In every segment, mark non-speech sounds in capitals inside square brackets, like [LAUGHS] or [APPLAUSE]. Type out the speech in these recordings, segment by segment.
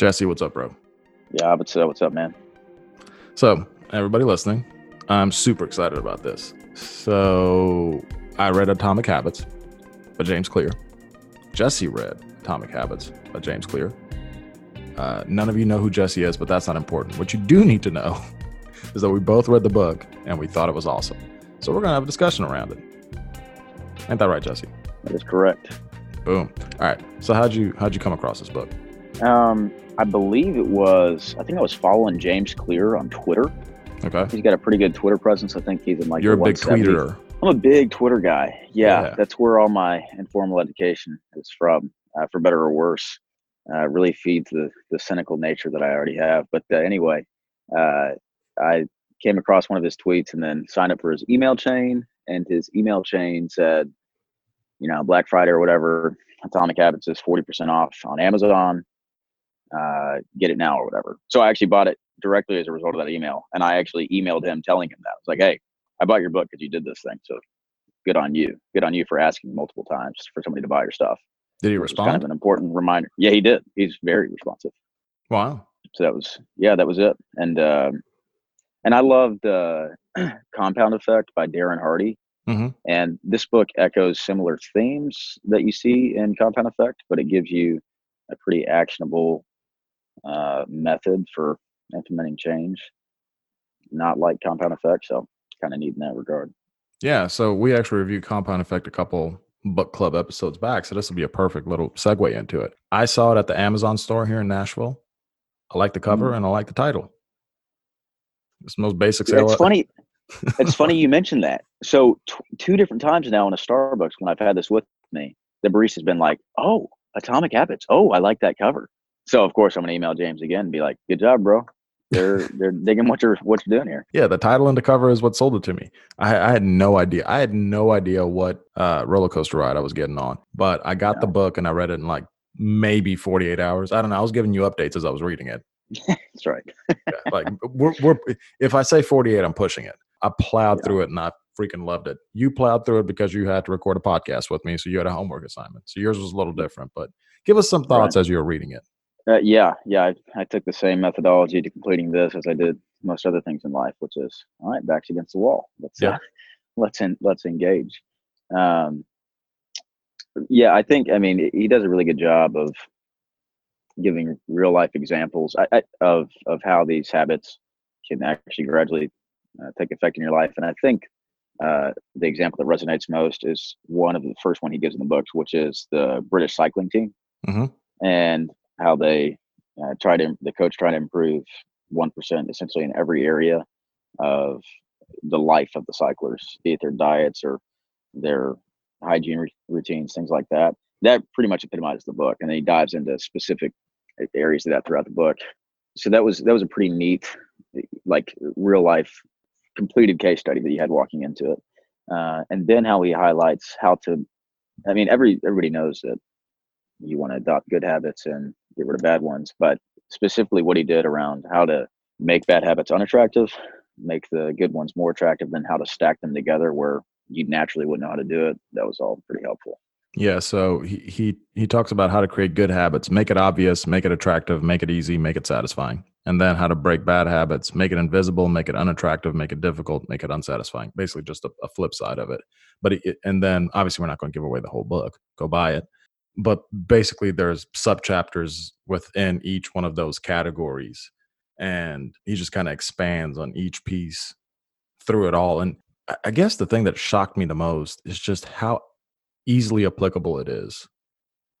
Jesse, what's up, bro? Yeah, what's up? What's up, man? So, everybody listening, I'm super excited about this. So, I read Atomic Habits by James Clear. Jesse read Atomic Habits by James Clear. Uh, none of you know who Jesse is, but that's not important. What you do need to know [LAUGHS] is that we both read the book and we thought it was awesome. So, we're going to have a discussion around it. Ain't that right, Jesse? That is correct. Boom. All right. So, how'd you how'd you come across this book? Um, I believe it was. I think I was following James Clear on Twitter. Okay. He's got a pretty good Twitter presence. I think he's in like. You're a big 170s. tweeter. I'm a big Twitter guy. Yeah, Yeah. that's where all my informal education is from, uh, for better or worse. Uh, really feeds the the cynical nature that I already have. But uh, anyway, uh, I came across one of his tweets and then signed up for his email chain. And his email chain said, you know, Black Friday or whatever, Atomic Habits is 40% off on Amazon. Uh, get it now or whatever. So I actually bought it directly as a result of that email. And I actually emailed him telling him that. I was like, hey, I bought your book because you did this thing. So good on you. Good on you for asking multiple times for somebody to buy your stuff. Did he is Kind respond? of an important reminder. Yeah, he did. He's very responsive. Wow. So that was yeah, that was it. And um, and I loved uh, [CLEARS THROAT] Compound Effect by Darren Hardy. Mhm. And this book echoes similar themes that you see in Compound Effect, but it gives you a pretty actionable uh, method for implementing change. Not like Compound Effect, so kind of neat in that regard. Yeah, so we actually reviewed Compound Effect a couple book club episodes back, so this will be a perfect little segue into it. I saw it at the Amazon store here in Nashville. I like the cover and I like the title. It's the most basic it's funny. [LAUGHS] it's funny you mentioned that. So t- two different times now in a Starbucks when I've had this with me, the barista's been like, "Oh, Atomic Habits. Oh, I like that cover." So of course I'm gonna email James again and be like, "Good job, bro. They're [LAUGHS] they're digging what you're what you're doing here." Yeah, the title and the cover is what sold it to me. I, I had no idea. I had no idea what uh, roller coaster ride I was getting on, but I got the book and I read it in like maybe 48 hours. I don't know. I was giving you updates as I was reading it. [LAUGHS] That's right. Yeah, like we're, we're if I say 48, I'm pushing it. I plowed Yeah. through it and I freaking loved it. You plowed through it because you had to record a podcast with me, so you had a homework assignment. So yours was a little different, but give us some thoughts as you were reading it. Uh, yeah, yeah. I, I took the same methodology to completing this as I did most other things in life, which is all right, backs against the wall. Let's Yeah. uh, [LAUGHS] let's in, let's engage. Um, yeah, I think I mean he does a really good job of giving real life examples I, I, of of how these habits can actually gradually uh, take effect in your life. And I think uh, the example that resonates most is one of the first one he gives in the books, which is the British cycling team Mhm. and how they uh, try to the coach try to improve one percent essentially in every area of the life of the cyclers, be it their diets or their hygiene routines, things like that. That pretty much epitomizes the book, and then he dives into specific areas of that throughout the book. So that was that was a pretty neat, like real life, completed case study that he had walking into it, uh, and then how he highlights how to. I mean, every everybody knows that you want to adopt good habits and get rid of bad ones, but specifically what he did around how to make bad habits unattractive, make the good ones more attractive, then how to stack them together where you naturally wouldn't know how to do it. That was all pretty helpful. Yeah, so he he he talks about how to create good habits, make it obvious, make it attractive, make it easy, make it satisfying, and then how to break bad habits, make it invisible, make it unattractive, make it difficult, make it unsatisfying. Basically, just a, a flip side of it. But it, and then obviously we're not going to give away the whole book. Go buy it. But basically, there's sub chapters within each one of those categories, and he just kind of expands on each piece through it all. And I- guess the thing that shocked me the most is just how easily applicable it is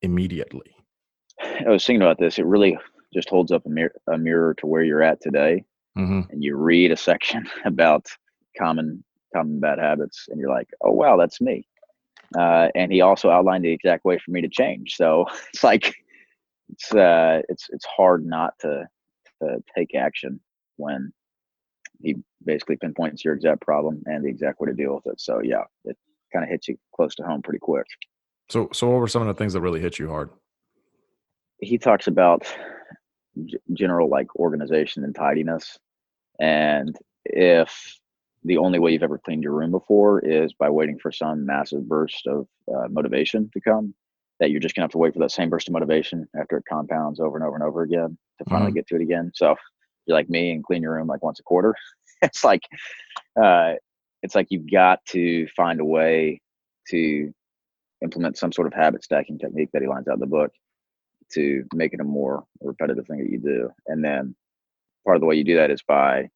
immediately. I was thinking about this. It really just holds up a, mir- a mirror to where you're at today. hmm And you read a section [LAUGHS] about common common bad habits, and you're like, "Oh wow, that's me." Uh, and he also outlined the exact way for me to change. So [LAUGHS] it's like it's uh, it's it's hard not to to take action when he basically pinpoints your exact problem and the exact way to deal with it. So yeah, it kind of hits you close to home pretty quick. So, so what were some of the things that really hit you hard? he talks about g- general like organization and tidiness and if the only way you've ever cleaned your room before is by waiting for some massive burst of uh, motivation to come that you're just gonna have to wait for that same burst of motivation after it compounds over and over and over again to finally Mhm. get to it again. So you're like me and clean your room like once a quarter. [LAUGHS] it's like uh, it's like you've got to find a way to implement some sort of habit stacking technique that he lines out in the book to make it a more repetitive thing that you do. And then part of the way you do that is by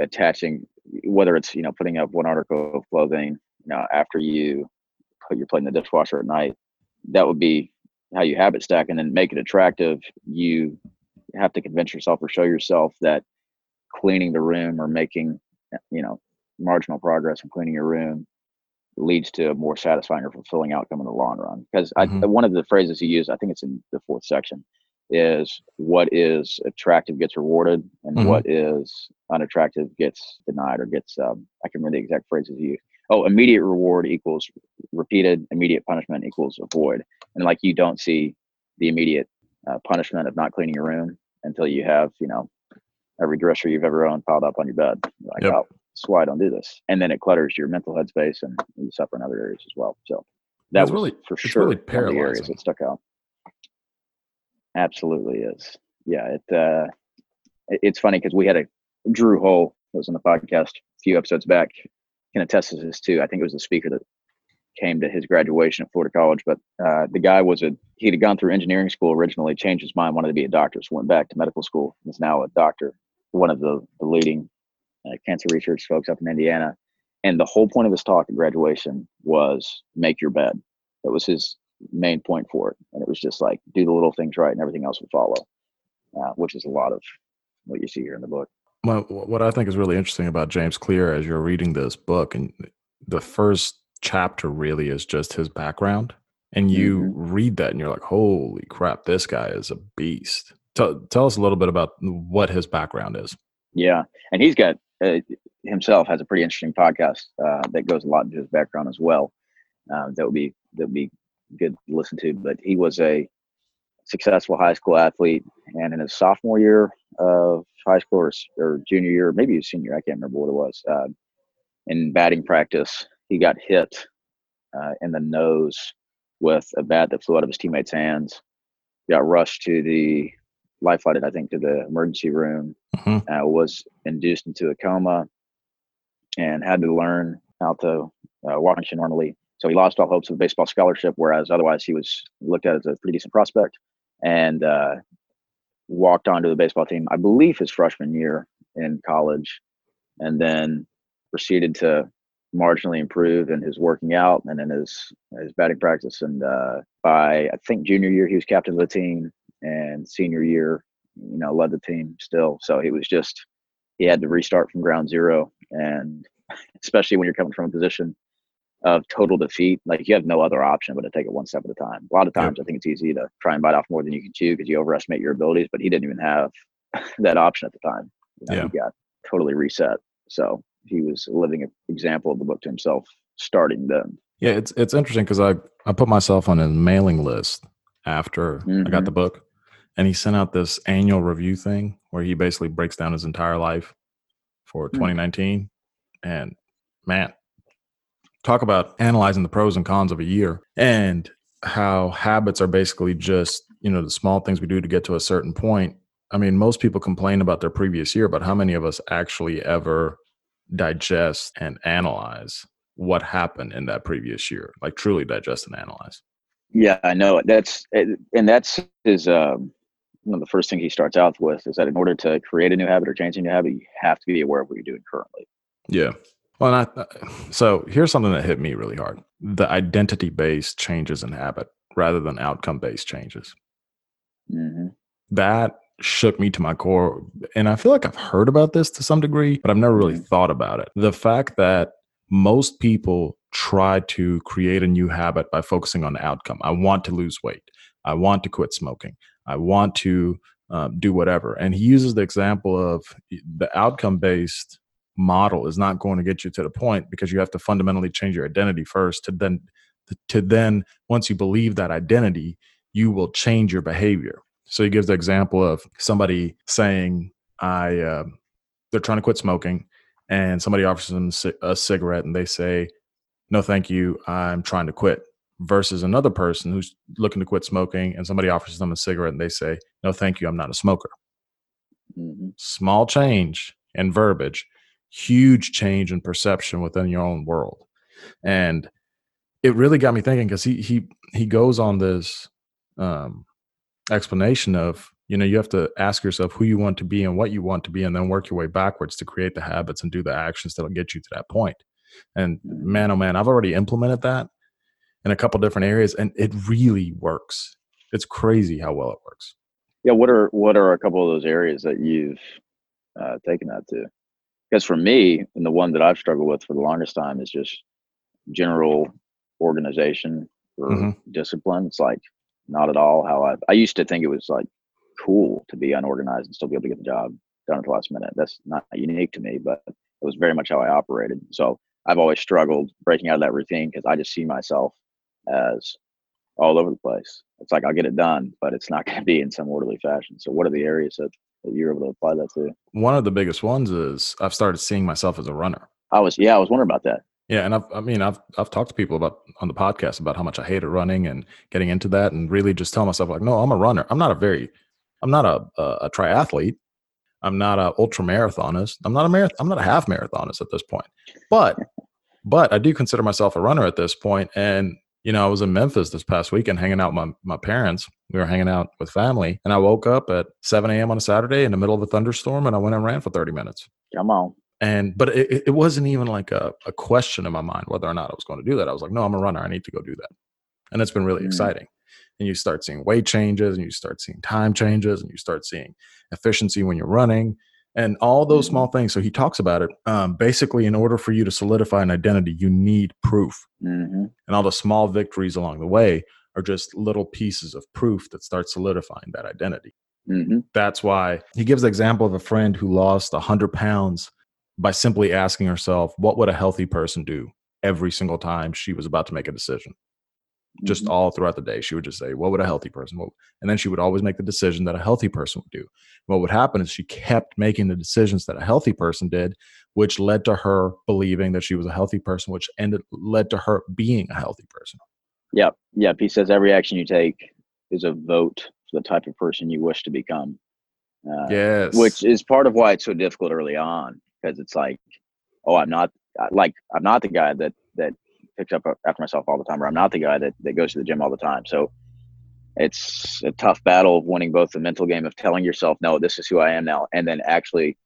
attaching whether it's you know putting up one article of clothing you know after you put your plate in the dishwasher at night that would be how you habit stack and then make it attractive you have to convince yourself or show yourself that cleaning the room or making you know marginal progress in cleaning your room leads to a more satisfying or fulfilling outcome in the long run because Mhm. one of the phrases he used i think it's in the fourth section is what is attractive gets rewarded and Mhm. what is unattractive gets denied or gets um, i can remember the exact phrases you oh immediate reward equals repeated immediate punishment equals avoid and like you don't see the immediate uh, punishment of not cleaning your room until you have you know every dresser you've ever owned piled up on your bed You're like Yep. oh that's why i don't do this and then it clutters your mental headspace and you suffer in other areas as well so that It's was really- for it's sure really one of the areas paralyzing. that stuck out absolutely is. Yeah it uh it's funny because we had a drew that was on the podcast a few episodes back can attest to this too. I think it was the speaker that came to his graduation at florida college but uh the guy was a he'd had gone through engineering school originally changed his mind wanted to be a doctor so went back to medical school is now a doctor one of the, the leading uh, cancer research folks up in indiana. And the whole point of his talk at graduation was make your bed. That was his main point for it and it was just like do the little things right and everything else will follow uh, which is a lot of what you see here in the book Well, what I think is really interesting about James Clear as you're reading this book, and the first chapter really is just his background, and you Mhm. read that and you're like, "Holy crap, this guy is a beast." Tell, tell us a little bit about what his background is. Yeah, and he's got uh, himself has a pretty interesting podcast uh, that goes a lot into his background as well. Uh, that would be that would be good to listen to. But he was a successful high school athlete, and in his sophomore year of high school or, or junior year, maybe his senior, I can't remember what it was. Uh, in batting practice, he got hit uh, in the nose with a bat that flew out of his teammate's hands. Got rushed to the life flighted, I think, to the emergency room Mhm. uh, was induced into a coma and had to learn how to uh, walk normally. So he lost all hopes of a baseball scholarship, whereas otherwise he was looked at as a pretty decent prospect and uh, walked onto the baseball team, I believe his freshman year in college, and then proceeded to marginally improve in his working out and in his his batting practice. And uh, by I think junior year, he was captain of the team, and senior year, you know, led the team still. So he was just he had to restart from ground zero, and [LAUGHS] especially when you're coming from a position of total defeat, like you have no other option but to take it one step at a time. A lot of Yep. times, I think it's easy to try and bite off more than you can chew because you overestimate your abilities. But he didn't even have [LAUGHS] that option at the time. You know, Yeah. He got totally reset. So he was a living example of the book to himself starting then. Yeah, it's it's interesting because I I put myself on a mailing list after I got the book, and he sent out this annual review thing where he basically breaks down his entire life for Hmm. 2019. And man, talk about analyzing the pros and cons of a year and how habits are basically just you know the small things we do to get to a certain point. I mean, most people complain about their previous year, but how many of us actually ever digest and analyze what happened in that previous year? Like truly digest and analyze. Yeah, I know. That's and that's is um, one of the first things he starts out with is that in order to create a new habit or change a new habit, you have to be aware of what you're doing currently. Yeah. Well, and I, so here's something that hit me really hard: the identity-based changes in habit rather than outcome-based changes. hmm That shook me to my core, and I feel like I've heard about this to some degree, but I've never really Mhm. thought about it. The fact that most people try to create a new habit by focusing on the outcome. I want to lose weight. I want to quit smoking. I want to um, do whatever. And he uses the example of the outcome based model is not going to get you to the point because you have to fundamentally change your identity first to then to then once you believe that identity you will change your behavior so he gives the example of somebody saying i uh, they're trying to quit smoking and somebody offers them a cigarette and they say no thank you i'm trying to quit versus another person who's looking to quit smoking and somebody offers them a cigarette and they say, No, thank you, I'm not a smoker. Mm-hmm. Small change in verbiage, huge change in perception within your own world. And it really got me thinking because he he he goes on this um explanation of you know you have to ask yourself who you want to be and what you want to be and then work your way backwards to create the habits and do the actions that'll get you to that point. and Mm-hmm. man oh man i've already implemented that in a couple different areas and it really works it's crazy how well it works Yeah. What are what are a couple of those areas that you've uh, taken that to? Because for me, and the one that I've struggled with for the longest time is just general organization or Mhm. discipline. It's like not at all how I. I used to think it was like cool to be unorganized and still be able to get the job done at the last minute. That's not unique to me, but it was very much how I operated. So I've always struggled breaking out of that routine because I just see myself as all over the place. It's like I'll get it done, but it's not going to be in some orderly fashion. So, what are the areas that, that you're able to apply that to? one of the biggest ones is i've started seeing myself as a runner I was, yeah, I was wondering about that. Yeah, and I've, I mean, I've I've talked to people about on the podcast about how much I hated running and getting into that, and really just tell myself like, no, I'm a runner. I'm not a very, I'm not a a, a triathlete. I'm not a ultra marathonist. I'm not a marathon. I'm not a half marathonist at this point. But but I do consider myself a runner at this. And you know, I was in Memphis this past weekend hanging out with my my parents. We were hanging out with family, and I woke up at 7 a.m. on a Saturday in the middle of a thunderstorm, and I went and ran for 30 minutes Come on. and but it, it wasn't even like a, a question in my mind whether or not I was going to do that. I was like, no, I'm a runner. I need to go do that. And it's been really Mm. exciting. And you start seeing weight changes and you start seeing time changes and you start seeing efficiency when you're running and all those Mhm. small things. So he talks about it. Um, basically, in order for you to solidify an identity, you need proof. hmm And all the small victories along the way are just little pieces of proof that start solidifying that identity hmm that's why he gives the example of a friend who lost 100 pounds by simply asking herself what would a healthy person do every single time she was about to make a decision just Mhm. all throughout the day she would just say what would a healthy person what, and then she would always make the decision that a healthy person would do what would happen is she kept making the decisions that a healthy person did which led to her believing that she was a healthy person which ended led to her being a healthy person Yep. Yep. He says every action you take is a vote for the type of person you wish to become. Uh, yes Which is part of why it's so difficult early on because it's like, oh, I'm not like I'm not the guy that that picks up after myself all the time, or I'm not the guy that that goes to the gym all the time. So it's a tough battle of winning both the mental game of telling yourself, no, this is who I am now, and then actually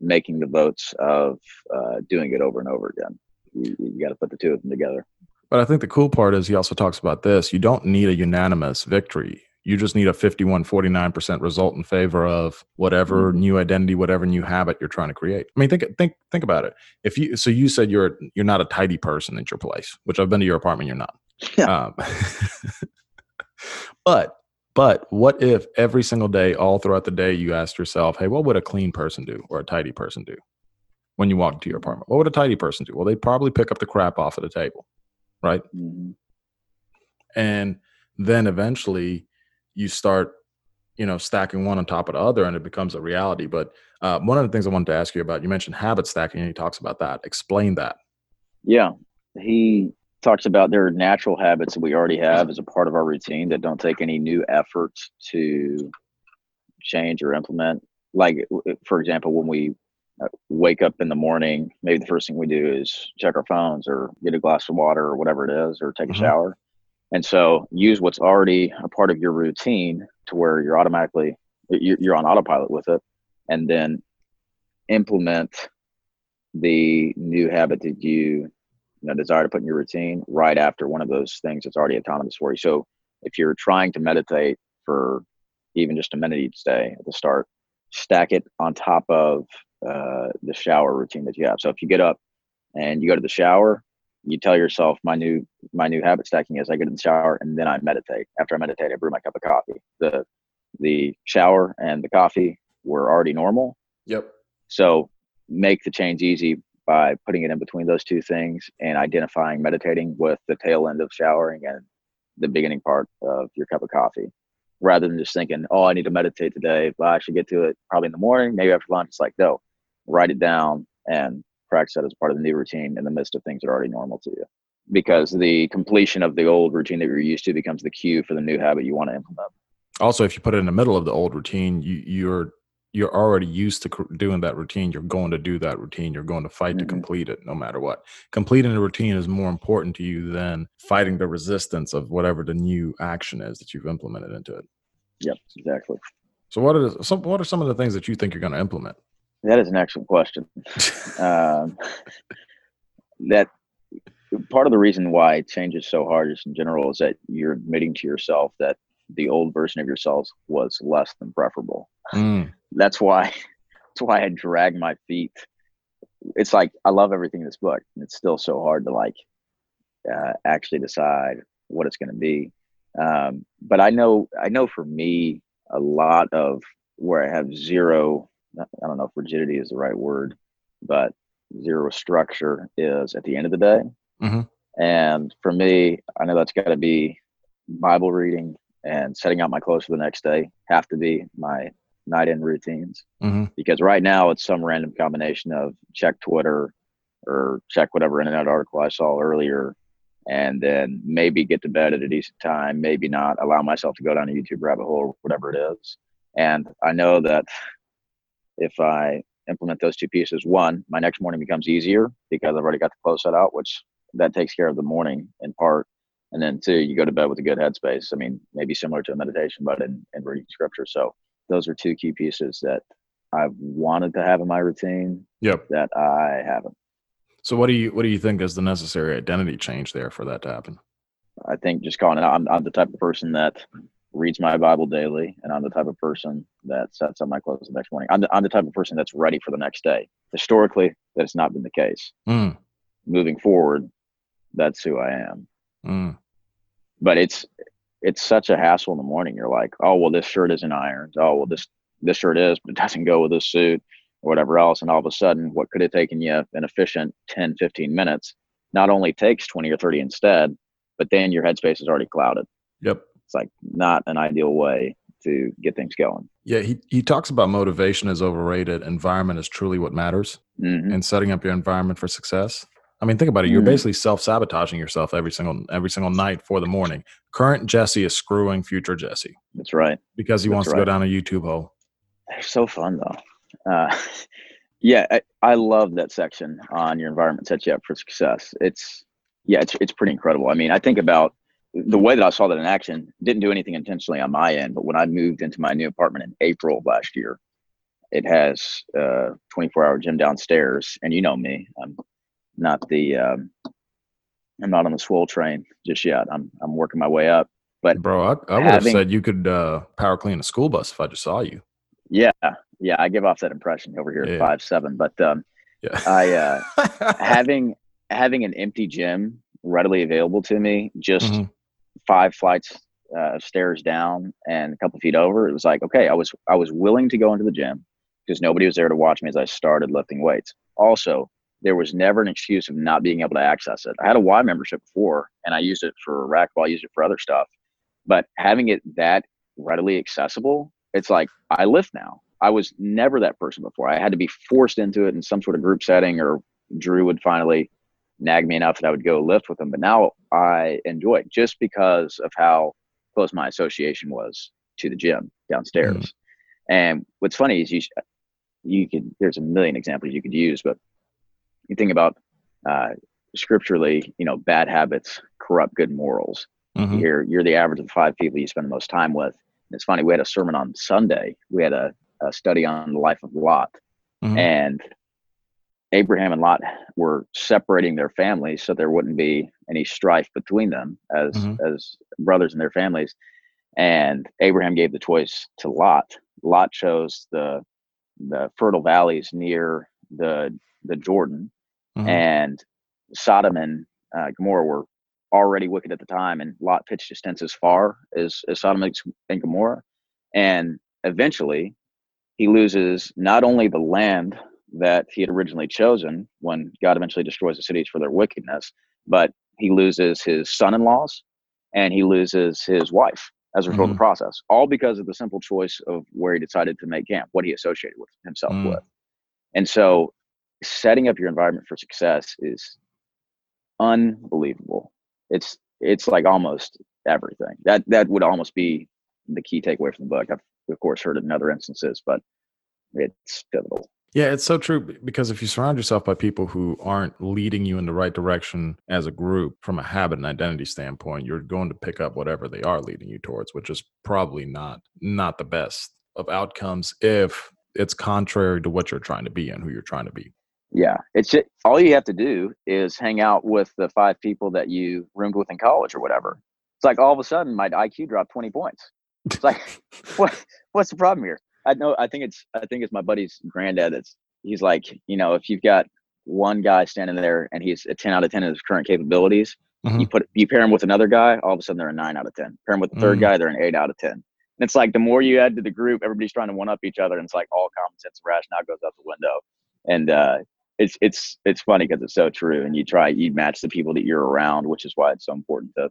making the votes of uh, doing it over and over again. You, you got to put the two of them together. But I think the cool part is he also talks about this. You don't need a unanimous victory. You just need a 51, 49% result in favor of whatever Mhm. new identity, whatever new habit you're trying to create. I mean, think think think about it. If you so you said you're you're not a tidy person at your place, which I've been to your apartment, you're not. Yeah. Um, [LAUGHS] but but what if every single day, all throughout the day, you asked yourself, hey, what would a clean person do or a tidy person do when you walk into your apartment? What would a tidy person do? Well, they'd probably pick up the crap off of the table, right? Mhm. and then eventually you start you know stacking one on top of the other and it becomes a reality but uh, one of the things i wanted to ask you about you mentioned habit stacking and he talks about that explain that Yeah. He talks about there are natural habits that we already have as a part of our routine that don't take any new effort to change or implement. Like, for example, when we uh, wake up in the morning, maybe the first thing we do is check our phones or get a glass of water or whatever it is, or take a Mhm. shower. And so use what's already a part of your routine to where you're automatically, you're on autopilot with it. And then implement the new habit that you you know desire to put in your routine right after one of those things that's already autonomous for you. So if you're trying to meditate for even just a minute each day at the start, stack it on top of uh, the shower routine that you have. So if you get up and you go to the shower, you tell yourself my new my new habit stacking is I get in the shower and then I meditate. After I meditate, I brew my cup of coffee. The the shower and the coffee were already normal. yep So make the change easy by putting it in between those two things and identifying meditating with the tail end of showering and the beginning part of your cup of coffee rather than just thinking, oh, I need to meditate today, but I should get to it probably in the morning, maybe after lunch. It's like, no, write it down and practice that as part of the new routine in the midst of things that are already normal to you. because the completion of the old routine that you're used to becomes the cue for the new habit you want to implement. Also, if you put it in the middle of the old routine, you you're you're already used to cr- doing that routine. You're going to do that routine. You're going to fight to Mhm. complete it, no matter what. Completing the routine is more important to you than fighting the resistance of whatever the new action is that you've implemented into it. Yep, exactly. So, what are the, some what are some of the things that you think you're going to implement? That is an excellent question. um, that part of the reason why change is so hard just in general is that you're admitting to yourself that the old version of yourself was less than preferable. Mm, That's why that's why I drag my feet. It's like I love everything in this book, and it's still so hard to like uh, actually decide what it's going to be. Um, but I know I know for me, a lot of where I have zero. I don't know if rigidity is the right word, but zero structure is at the end of the day. Mhm. And for me, I know that's got to be Bible reading and setting out my clothes for the next day have to be my night in routines hmm because right now it's some random combination of check Twitter or check whatever internet article I saw earlier and then maybe get to bed at a decent time, maybe not allow myself to go down a YouTube rabbit hole or whatever it is. And I know that if I implement those two pieces, one, my next morning becomes easier because I've already got the clothes set out, which that takes care of the morning in part. And then two, you go to bed with a good headspace. I mean, maybe similar to a meditation, but in, in reading scripture. So those are two key pieces that I've wanted to have in my routine Yep. that I haven't. So, what do you what do you think is the necessary identity change there for that to happen? I think just calling it out, I'm, I'm the type of person that reads my Bible daily, and I'm the type of person that sets up my clothes the next morning. I'm the, I'm the type of person that's ready for the next day. Historically, that's not been the case. Mm, Moving forward, that's who I am. mm, But it's it's such a hassle in the morning. You're like, oh well, this shirt isn't ironed. Oh well, this this shirt is, but it doesn't go with this suit or whatever else. And all of a sudden, what could have taken you an efficient 10, 15 minutes not only takes 20 or 30 instead, but then your headspace is already clouded. yep. It's like not an ideal way to get things going. Yeah, he, he talks about motivation is overrated. Environment is truly what matters hmm and setting up your environment for success. I mean, think about it. You're Mhm. basically self-sabotaging yourself every single every single night for the morning. Current Jesse is screwing future Jesse That's right. because he That's wants to go down a YouTube hole. They're so fun though. Uh, [LAUGHS] yeah, I, I love that section on your environment sets you up for success. It's yeah, it's it's pretty incredible. I mean, I think about the way that I saw that in action. Didn't do anything intentionally on my end, but when I moved into my new apartment in April of last year, it has a 24 hour gym downstairs, and you know me, I'm not the um, I'm not on the swole train just yet. I'm I'm working my way up. But Bro, I, I would have said you could uh, power clean a school bus if I just saw you. Yeah, yeah, I give off that impression over here Yeah. at five seven, but um, Yeah. I uh, [LAUGHS] having having an empty gym readily available to me, just Mhm. Five flights uh, stairs down and a couple feet over. It was like, okay, I was I was willing to go into the gym because nobody was there to watch me as I started lifting weights. Also, there was never an excuse of not being able to access it. I had a Y membership before, and I used it for racquetball, I used it for other stuff, but having it that readily accessible, it's like I lift now. I was never that person before. I had to be forced into it in some sort of group setting, or Drew would finally nag me enough that I would go lift with him. But now I enjoy it just because of how close my association was to the gym downstairs. And what's funny is you you could there's a million examples you could use, but you think about uh, scripturally, you know, bad habits corrupt good morals. Mhm. You're you're the average of the five people you spend the most time with. And it's funny. We had a sermon on Sunday. We had a, a study on the life of Lot, Mhm. and Abraham and Lot were separating their families so there wouldn't be any strife between them as Mhm. as brothers and their families. And Abraham gave the choice to Lot. Lot chose the the fertile valleys near the the Jordan, Mhm. and Sodom and uh, Gomorrah were already wicked at the time, and Lot pitched his tents as far as, as Sodom and Gomorrah, and eventually he loses not only the land that he had originally chosen when God eventually destroys the cities for their wickedness, but he loses his son-in-laws and he loses his wife as a result of the process, all because of the simple choice of where he decided to make camp, what he associated with himself Mm. with. And so setting up your environment for success is unbelievable. It's it's like almost everything. That that would almost be the key takeaway from the book. I've of course heard it in other instances, but it's pivotal. Yeah, it's so true because if you surround yourself by people who aren't leading you in the right direction as a group from a habit and identity standpoint, you're going to pick up whatever they are leading you towards, which is probably not not the best of outcomes if it's contrary to what you're trying to be and who you're trying to be. Yeah, it's just, all you have to do is hang out with the five people that you roomed with in college or whatever. It's like all of a sudden my IQ dropped 20 points. It's like [LAUGHS] what what's the problem here? I know. I think it's. I think it's my buddy's granddad. That's. He's like, you know, if you've got one guy standing there and he's a ten out of ten of his current capabilities, mm-hmm. you put you pair him with another guy, all of a sudden they're a nine out of ten. Pair him with the 3rd mm-hmm. guy, they're an eight out of ten. And it's like the more you add to the group, everybody's trying to one up each other, and it's like all common sense and rationale goes out the window. And uh, it's it's it's funny because it's so true. And you try you match the people that you're around, which is why it's so important to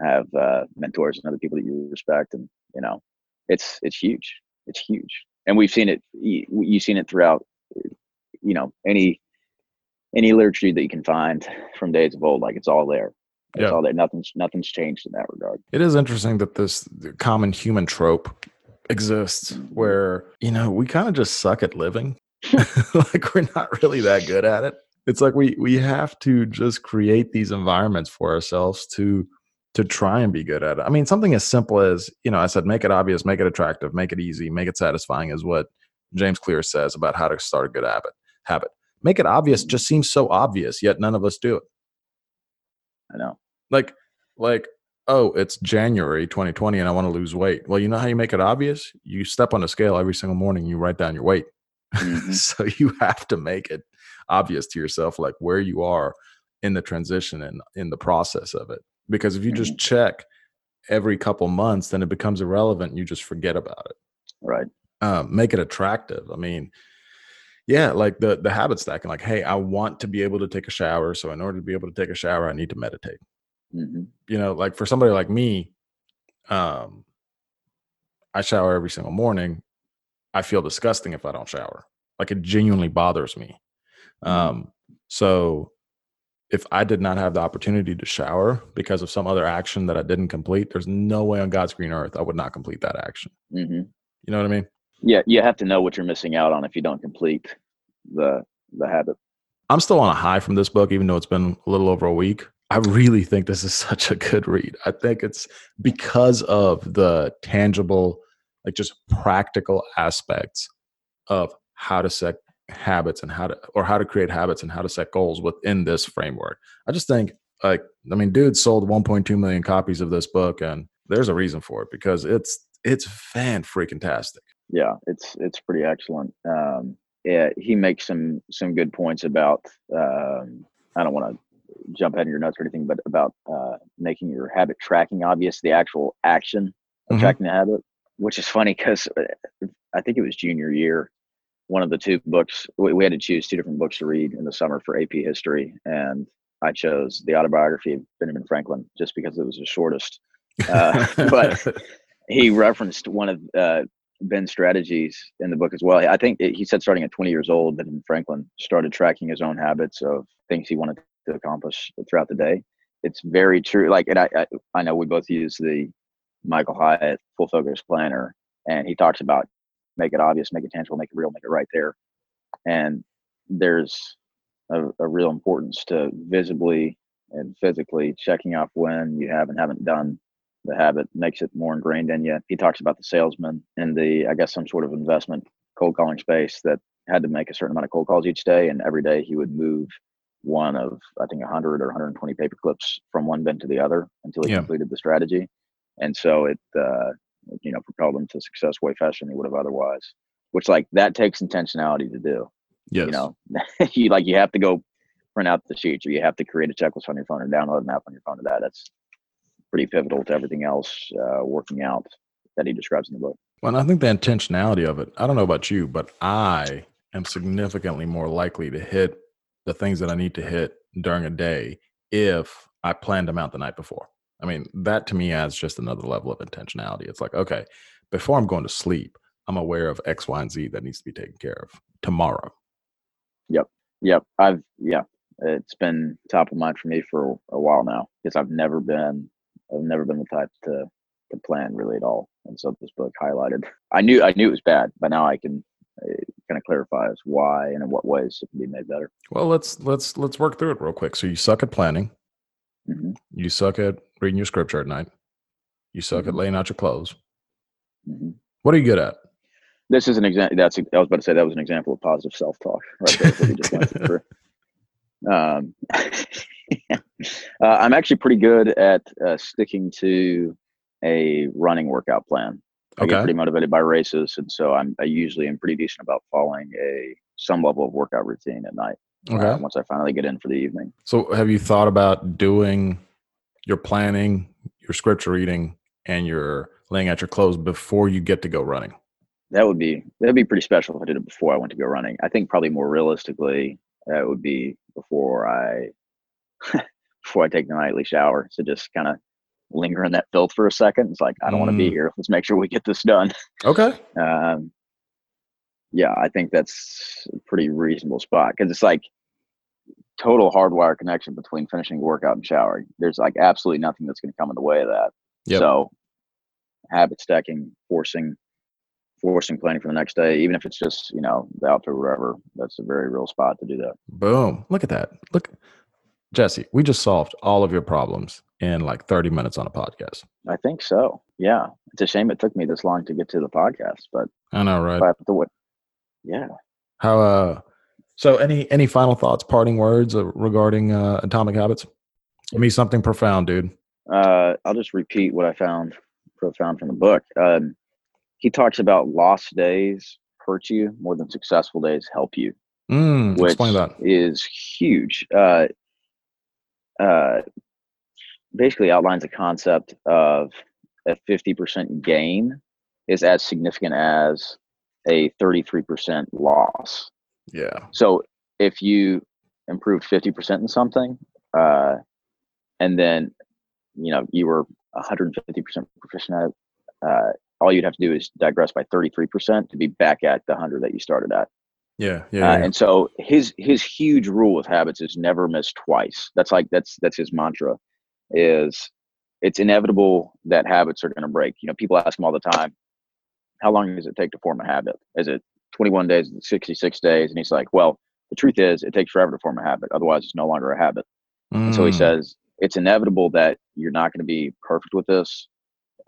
have uh, mentors and other people that you respect. And you know, it's it's huge it's huge. And we've seen it you've seen it throughout you know any any literature that you can find from days of old like it's all there. It's yeah. all there. Nothing's nothing's changed in that regard. It is interesting that this common human trope exists mm-hmm. where you know we kind of just suck at living. [LAUGHS] Like we're not really that good at it. It's like we we have to just create these environments for ourselves to to try and be good at it. I mean, something as simple as, you know, I said, make it obvious, make it attractive, make it easy, make it satisfying is what James Clear says about how to start a good habit. Habit. Make it obvious just seems so obvious, yet none of us do it. I know. Like, like, oh, it's January 2020 and I want to lose weight. Well, you know how you make it obvious? You step on a scale every single morning, you write down your weight. Mm-hmm. [LAUGHS] so you have to make it obvious to yourself, like where you are in the transition and in the process of it because if you just mm-hmm. check every couple months then it becomes irrelevant and you just forget about it right um, make it attractive i mean yeah like the the habit stacking like hey i want to be able to take a shower so in order to be able to take a shower i need to meditate mm-hmm. you know like for somebody like me um i shower every single morning i feel disgusting if i don't shower like it genuinely bothers me mm-hmm. um so if I did not have the opportunity to shower because of some other action that I didn't complete, there's no way on God's green earth I would not complete that action. Mm-hmm. You know what I mean? Yeah, you have to know what you're missing out on if you don't complete the the habit. I'm still on a high from this book, even though it's been a little over a week. I really think this is [LAUGHS] such a good read. I think it's because of the tangible, like just practical aspects of how to set habits and how to or how to create habits and how to set goals within this framework. I just think like I mean, dude sold 1.2 million copies of this book, and there's a reason for it because it's it's fan freaking tastic. Yeah, it's it's pretty excellent. Um, yeah, he makes some some good points about. Um, I don't want to jump ahead in your notes or anything, but about uh, making your habit tracking obvious, the actual action of mm-hmm. tracking the habit, which is funny because uh, I think it was junior year one of the two books we, we had to choose two different books to read in the summer for AP history, and I chose the autobiography of Benjamin Franklin just because it was the shortest. Uh, [LAUGHS] but he referenced one of uh, Ben's strategies in the book as well. I think it, he said starting at 20 years old, Benjamin Franklin started tracking his own habits of things he wanted to accomplish throughout the day. It's very true. Like, and I, I, I know we both use the Michael Hyatt full focus planner, and he talks about make it obvious, make it tangible, make it real, make it right there. And there's a, a real importance to visibly and physically checking off when you have and haven't done the habit makes it more ingrained in you. He talks about the salesman in the, I guess, some sort of investment cold calling space that had to make a certain amount of cold calls each day, and every day he would move one of I think 100 or 120 paper clips from one bin to the other until he yeah. completed the strategy. And so it uh, you know, propel them to success way faster than they would have otherwise. Which like that takes intentionality to do. Yes. You know, [LAUGHS] you like you have to go print out the sheets or you have to create a checklist on your phone or download an app on your phone to that. That's pretty pivotal to everything else uh, working out that he describes in the book. Well, I think the intentionality of it, I don't know about you, but I am significantly more likely to hit the things that I need to hit during a day if I planned them out the night before. I mean, that to me adds just another level of intentionality. It's like, okay, before I'm going to sleep, I'm aware of X, Y, and Z that needs to be taken care of tomorrow. Yep. Yep. I've, yeah, it's been top of mind for me for a while now because I've never been I've never been the type to to plan really at all. And so this book highlighted. I knew I knew it was bad, but now I can uh, kind of clarifies why and in what ways it can be made better. Well, let's let's let's work through it real quick. So you suck at planning. Hmm You suck at reading your scripture at night. You suck at Mhm. laying out your clothes. hmm What are you good at? This is an example. That's I was about to say that was an example of positive self talk right there. what we just went [LAUGHS] through. Um, [LAUGHS] uh, I'm actually pretty good at uh, sticking to a running workout plan. I get pretty motivated by races, and so I'm I usually am pretty decent about following a some level of workout routine at night. Okay. Uh, once I finally get in for the evening. So have you thought about doing your planning, your scripture reading, and your laying out your clothes before you get to go running? That would be that'd be pretty special if I did it before I went to go running. I think probably more realistically, that would be before I [LAUGHS] before I take the nightly shower. So just kind of linger in that filth for a second. It's like I don't want to be Mm. here. Let's make sure we get this done. Okay. Um, yeah, I think that's a pretty reasonable spot because it's like total hardwire connection between finishing workout and showering. There's like absolutely nothing that's going to come in the way of that. Yep. So habit stacking, forcing, forcing planning for the next day, even if it's just you know the outfit or whatever. That's a very real spot to do that. Boom. Look at that. Look, Jesse, we just solved all of your problems in like 30 minutes on a podcast. I think so. Yeah, it's a shame it took me this long to get to the podcast, but I know, right? but the what? Yeah, How uh so any any final thoughts, parting words uh, regarding uh atomic habits? Give me something profound, dude. uh, I'll just repeat what I found profound from the book. Um, he talks about lost days hurt you more than successful days help you, Mm, which explain that. is huge. Uh, uh, basically outlines the concept of a 50% gain is as significant as a 33% loss. Yeah. So if you improved 50% in something, uh, and then, you know, you were 150% proficient at it, uh, all you'd have to do is digress by 33% to be back at the 100 that you started at. Yeah. Uh, Yeah. yeah. and so his his huge rule with habits is never miss twice. That's like that's that's his mantra. Is it's inevitable that habits are going to break. You know, people ask him all the time, "How long does it take to form a habit? Is it 21 days? 66 days?" And he's like, "Well, the truth is, it takes forever to form a habit. Otherwise, it's no longer a habit." And so he Mm, says it's inevitable that you're not going to be perfect with this,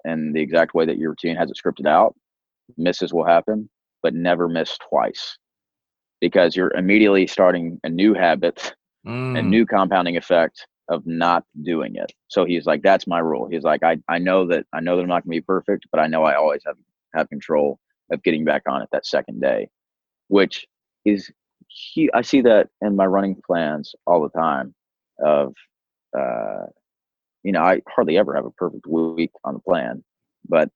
and the exact way that your routine has it scripted out. Misses will happen, but never miss twice because you're immediately starting a new habit, a mm, new compounding effect of not doing it. So he's like, that's my rule. He's like, I, I know that I know that I'm not gonna be perfect, but I know I always have have control of getting back on it that second day, which is hu- I see that in my running plans all the time. Of uh, you know, I hardly ever have a perfect week on the plan, but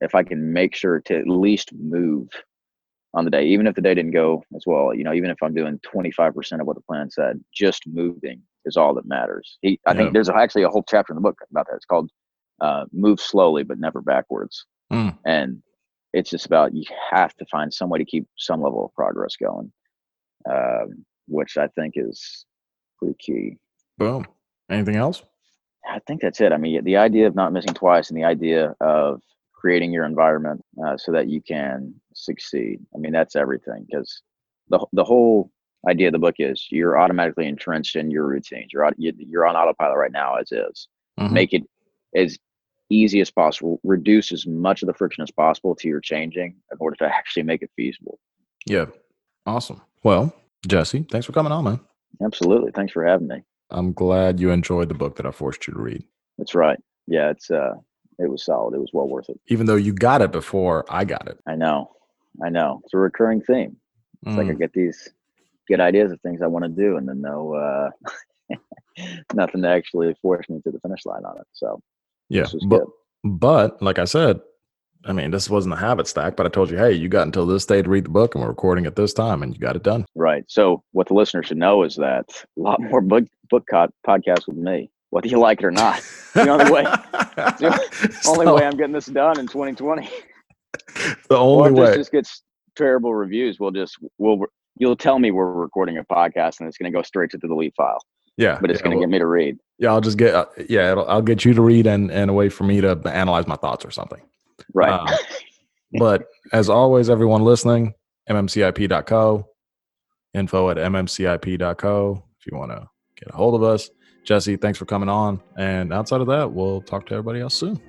if I can make sure to at least move on the day, even if the day didn't go as well, you know, even if I'm doing 25% of what the plan said, just moving is all that matters. He, I Yeah. think there's actually a whole chapter in the book about that. It's called uh, Move Slowly, but Never Backwards. mm. And it's just about you have to find some way to keep some level of progress going, um, which I think is pretty key. Boom. Anything else? I think that's it. I mean, the idea of not missing twice and the idea of creating your environment uh, so that you can succeed. I mean, that's everything because the the whole idea of the book is you're automatically entrenched in your routines. You're you- you're on autopilot right now as is. Mhm. Make it as easy as possible. Reduce as much of the friction as possible to your changing in order to actually make it feasible. Yeah. Awesome. Well, Jesse, thanks for coming on, man. Absolutely. Thanks for having me. I'm glad you enjoyed the book that I forced you to read. That's right. Yeah, it's uh, it was solid. It was well worth it. Even though you got it before I got it. I know. I know. It's a recurring theme. It's like I Mm, get these good ideas of things I want to do, and then no, uh, [LAUGHS] nothing to actually force me to the finish line on it. So yeah. But good. but like I said, I mean, this wasn't a habit stack, but I told you, hey, you got until this day to read the book and we're recording at this time and you got it done. Right. So what the listener should know is that a lot more book book co- podcasts with me, whether you like it or not. The only way- [LAUGHS] the Only way I'm getting this done in 2020. [LAUGHS] the Or only if this just gets terrible reviews, we'll just we'll you'll tell me we're recording a podcast and it's going to go straight to the delete file, Yeah, but it's yeah, going to well, get me to read. yeah. I'll just get uh, yeah. It'll, I'll get you to read and and a way for me to analyze my thoughts or something. Right. Um, [LAUGHS] but as always, everyone listening, mmcip.co, info at mmcip.co if you want to get a hold of us. Jesse, thanks for coming on. And outside of that, we'll talk to everybody else soon.